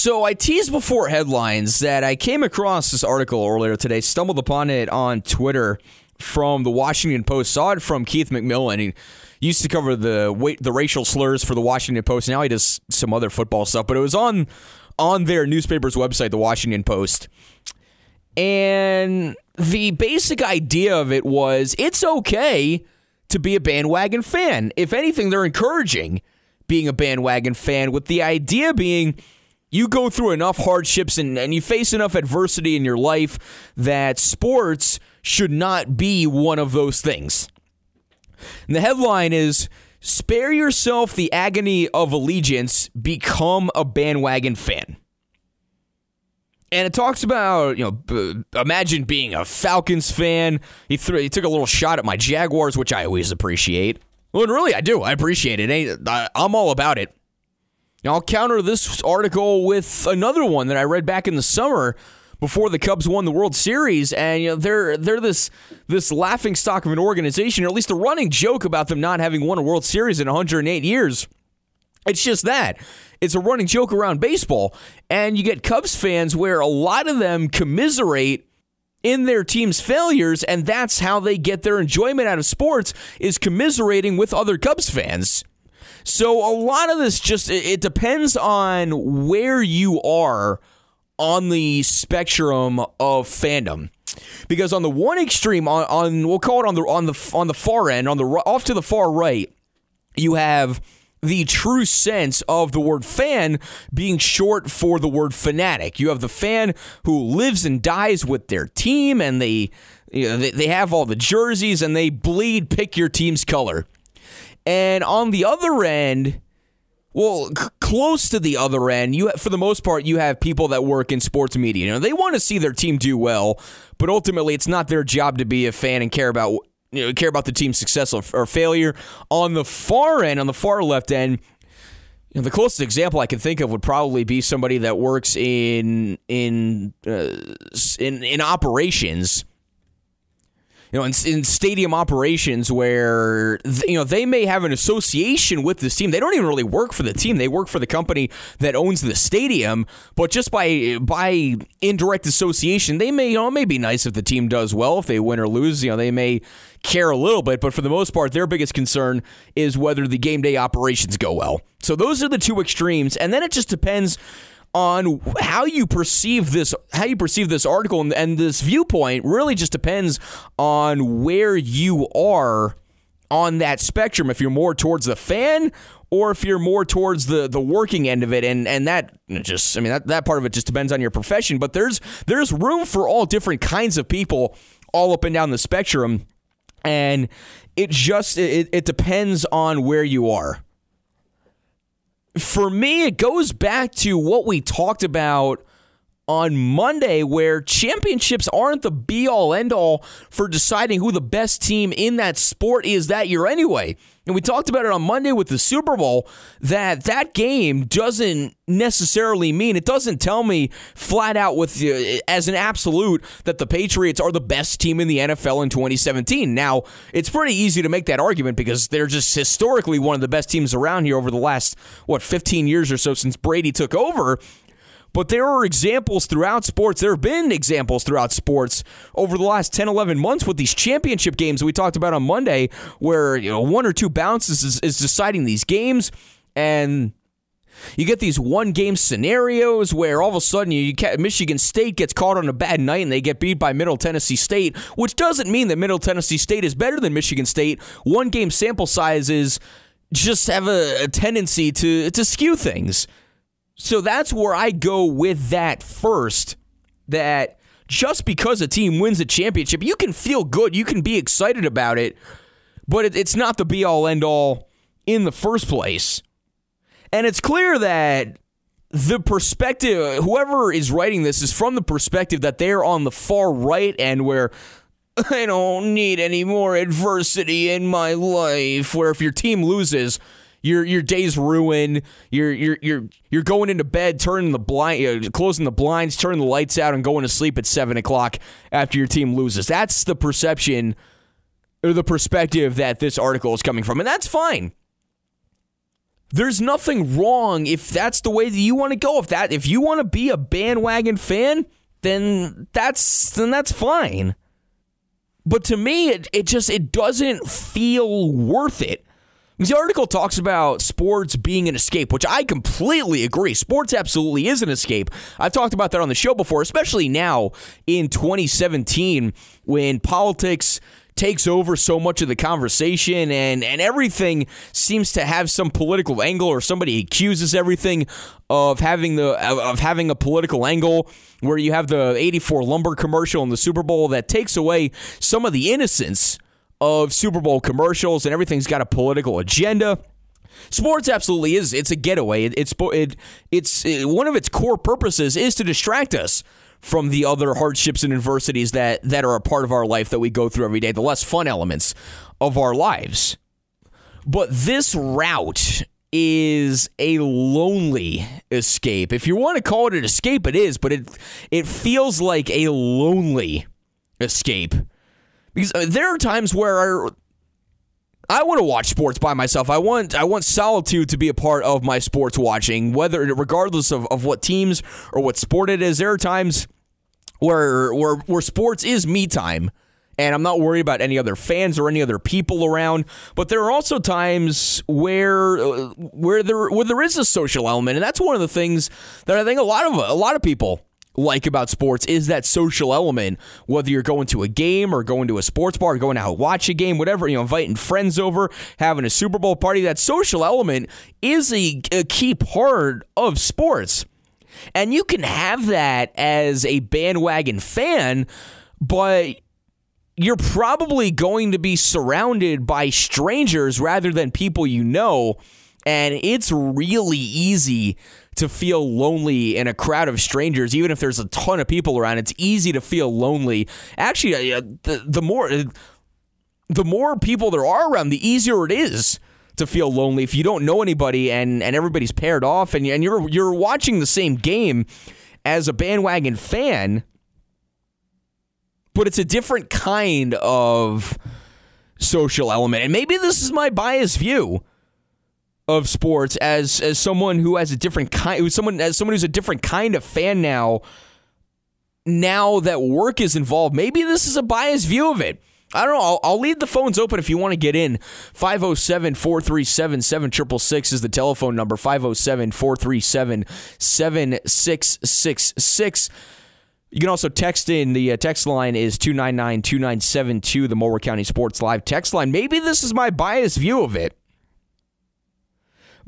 So I teased before headlines that I came across this article earlier today, stumbled upon it on Twitter from the Washington Post. Saw it from Keith McMillan. He used to cover the the racial slurs for the Washington Post. Now he does some other football stuff, but it was on on their newspaper's website, the Washington Post. And the basic idea of it was it's okay to be a bandwagon fan. If anything, they're encouraging being a bandwagon fan, with the idea being you go through enough hardships and, and you face enough adversity in your life that sports should not be one of those things. And the headline is Spare yourself the agony of allegiance, become a bandwagon fan. And it talks about, you know, imagine being a Falcons fan. He, threw, he took a little shot at my Jaguars, which I always appreciate. Well, and really, I do. I appreciate it. I'm all about it. Now, I'll counter this article with another one that I read back in the summer before the Cubs won the World Series, and you know they're they're this this laughing stock of an organization, or at least a running joke about them not having won a World Series in 108 years. It's just that. It's a running joke around baseball. And you get Cubs fans where a lot of them commiserate in their team's failures and that's how they get their enjoyment out of sports is commiserating with other Cubs fans. So a lot of this just it depends on where you are on the spectrum of fandom. Because on the one extreme on, on we'll call it on the on the on the far end on the off to the far right you have the true sense of the word fan being short for the word fanatic. You have the fan who lives and dies with their team and they you know, they, they have all the jerseys and they bleed pick your team's color. And on the other end, well, c- close to the other end, you for the most part you have people that work in sports media. You know, they want to see their team do well, but ultimately it's not their job to be a fan and care about you know, care about the team's success or, or failure. On the far end, on the far left end, you know, the closest example I can think of would probably be somebody that works in in uh, in in operations you know, in, in stadium operations where you know they may have an association with this team. They don't even really work for the team; they work for the company that owns the stadium. But just by by indirect association, they may you know it may be nice if the team does well, if they win or lose. You know, they may care a little bit, but for the most part, their biggest concern is whether the game day operations go well. So those are the two extremes, and then it just depends on how you perceive this how you perceive this article and, and this viewpoint really just depends on where you are on that spectrum. If you're more towards the fan or if you're more towards the the working end of it. And and that just I mean that, that part of it just depends on your profession. But there's there's room for all different kinds of people all up and down the spectrum. And it just it, it depends on where you are for me, it goes back to what we talked about on Monday, where championships aren't the be all end all for deciding who the best team in that sport is that year anyway. And we talked about it on Monday with the Super Bowl that that game doesn't necessarily mean it doesn't tell me flat out with uh, as an absolute that the Patriots are the best team in the NFL in 2017. Now, it's pretty easy to make that argument because they're just historically one of the best teams around here over the last what 15 years or so since Brady took over. But there are examples throughout sports. There have been examples throughout sports over the last 10, 11 months with these championship games we talked about on Monday, where you know one or two bounces is, is deciding these games, and you get these one game scenarios where all of a sudden you, you Michigan State gets caught on a bad night and they get beat by Middle Tennessee State, which doesn't mean that Middle Tennessee State is better than Michigan State. One game sample sizes just have a, a tendency to to skew things. So that's where I go with that first. That just because a team wins a championship, you can feel good, you can be excited about it, but it, it's not the be all end all in the first place. And it's clear that the perspective, whoever is writing this, is from the perspective that they're on the far right end where I don't need any more adversity in my life. Where if your team loses, your your day's ruined. You're you're you're you're going into bed, turning the blind, uh, closing the blinds, turning the lights out, and going to sleep at seven o'clock after your team loses. That's the perception or the perspective that this article is coming from, and that's fine. there's nothing wrong if that's the way that you want to go. If that if you want to be a bandwagon fan, then that's then that's fine. But to me, it, it just it doesn't feel worth it. The article talks about sports being an escape, which I completely agree. Sports absolutely is an escape. I've talked about that on the show before, especially now in 2017 when politics takes over so much of the conversation and, and everything seems to have some political angle or somebody accuses everything of having the of having a political angle where you have the 84 lumber commercial in the Super Bowl that takes away some of the innocence of Super Bowl commercials and everything's got a political agenda. Sports absolutely is. It's a getaway. It, it's it, it's it, one of its core purposes is to distract us from the other hardships and adversities that that are a part of our life that we go through every day, the less fun elements of our lives. But this route is a lonely escape. If you want to call it an escape, it is, but it it feels like a lonely escape. Because uh, there are times where I want to watch sports by myself. I want I want solitude to be a part of my sports watching, whether regardless of, of what teams or what sport it is. There are times where where where sports is me time. And I'm not worried about any other fans or any other people around. But there are also times where uh, where there where there is a social element, and that's one of the things that I think a lot of a lot of people like about sports is that social element. Whether you're going to a game or going to a sports bar, going out watch a game, whatever, you know, inviting friends over, having a Super Bowl party, that social element is a, a key part of sports. And you can have that as a bandwagon fan, but you're probably going to be surrounded by strangers rather than people you know. And it's really easy to feel lonely in a crowd of strangers, even if there's a ton of people around. It's easy to feel lonely. Actually, uh, the, the more the more people there are around, the easier it is to feel lonely if you don't know anybody and, and everybody's paired off and, and you're you're watching the same game as a bandwagon fan, but it's a different kind of social element. And maybe this is my biased view of sports as as someone who has a different kind someone as someone who's a different kind of fan now now that work is involved maybe this is a biased view of it I don't know. I'll, I'll, leave the phones open if you want to get in. 507 437 7666 is the telephone number. 507 437 7666. You can also text in. The uh, text line is 299 2972, the Mower County Sports Live text line. Maybe this is my biased view of it.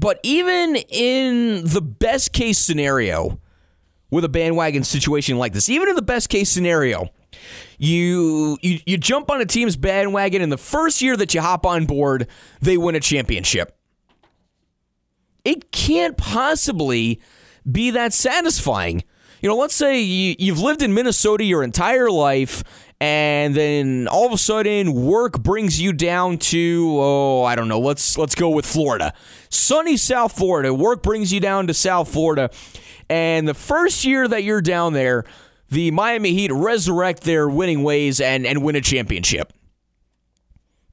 But even in the best case scenario with a bandwagon situation like this, even in the best case scenario, you, you you jump on a team's bandwagon and the first year that you hop on board, they win a championship. It can't possibly be that satisfying. You know, let's say you, you've lived in Minnesota your entire life and then all of a sudden work brings you down to oh I don't know let's let's go with Florida sunny South Florida work brings you down to South Florida and the first year that you're down there the Miami Heat resurrect their winning ways and, and win a championship.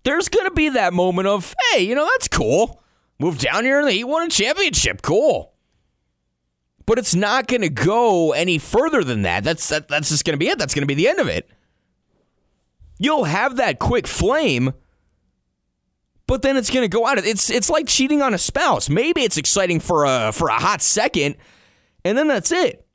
There's to be that moment of, hey, you know, that's cool. Move down here and the Heat won a championship. Cool. But it's not to go any further than that. That's that, that's just to be it. That's to be the end of it. You'll have that quick flame, but then it's going to go out. It's it's like cheating on a spouse. Maybe it's exciting for a for a hot second, and then that's it.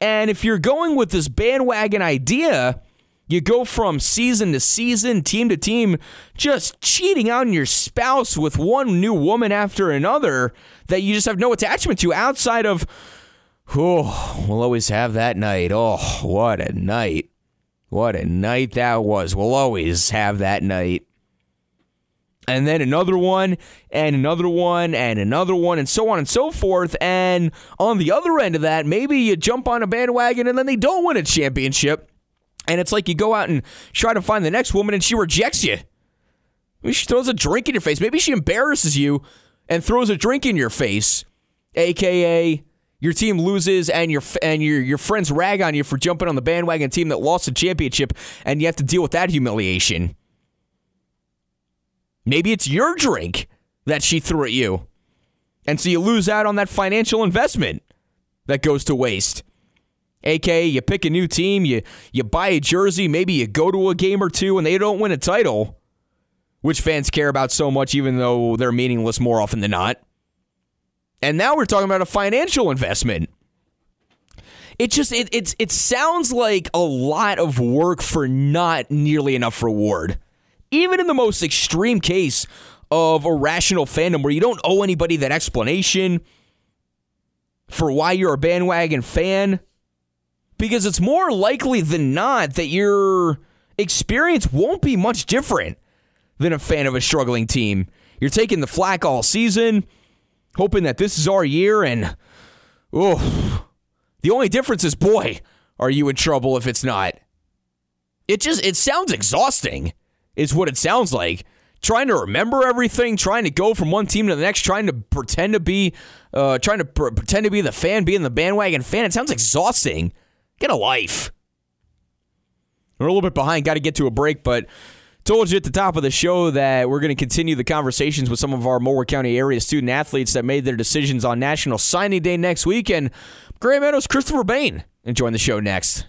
And if you're going with this bandwagon idea, you go from season to season, team to team, just cheating on your spouse with one new woman after another that you just have no attachment to outside of, oh, we'll always have that night. Oh, what a night. What a night that was. We'll always have that night and then another one, and another one, and another one, and so on and so forth. And on the other end of that, maybe you jump on a bandwagon and then they don't win a championship. And it's like you go out and try to find the next woman and she rejects you. Maybe she throws a drink in your face. Maybe she embarrasses you and throws a drink in your face, aka your team loses and your and your your friends rag on you for jumping on the bandwagon team that lost the championship, and you have to deal with that humiliation. Maybe it's your drink that she threw at you. And so you lose out on that financial investment that goes to waste. AKA, you pick a new team, you you buy a jersey, maybe you go to a game or two, and they don't win a title, which fans care about so much, even though they're meaningless more often than not. And now we're talking about a financial investment. It just it it's it sounds like a lot of work for not nearly enough reward. Even in the most extreme case of irrational fandom where you don't owe anybody that explanation for why you're a bandwagon fan because it's more likely than not that your experience won't be much different than a fan of a struggling team. You're taking the flack all season, hoping that this is our year, and oh, the only difference is, boy, are you in trouble if it's not. It just it sounds exhausting, is what it sounds like. Trying to remember everything, trying to go from one team to the next, trying to pretend to be, uh, trying to pr- pretend to be the fan, being the bandwagon fan. It sounds exhausting. Get a life. We're a little bit behind, got to get to a break, but told you at the top of the show that we're going to continue the conversations with some of our Mower County area student athletes that made their decisions on National Signing Day next week. And Grand Meadows Christopher Bain and join the show next.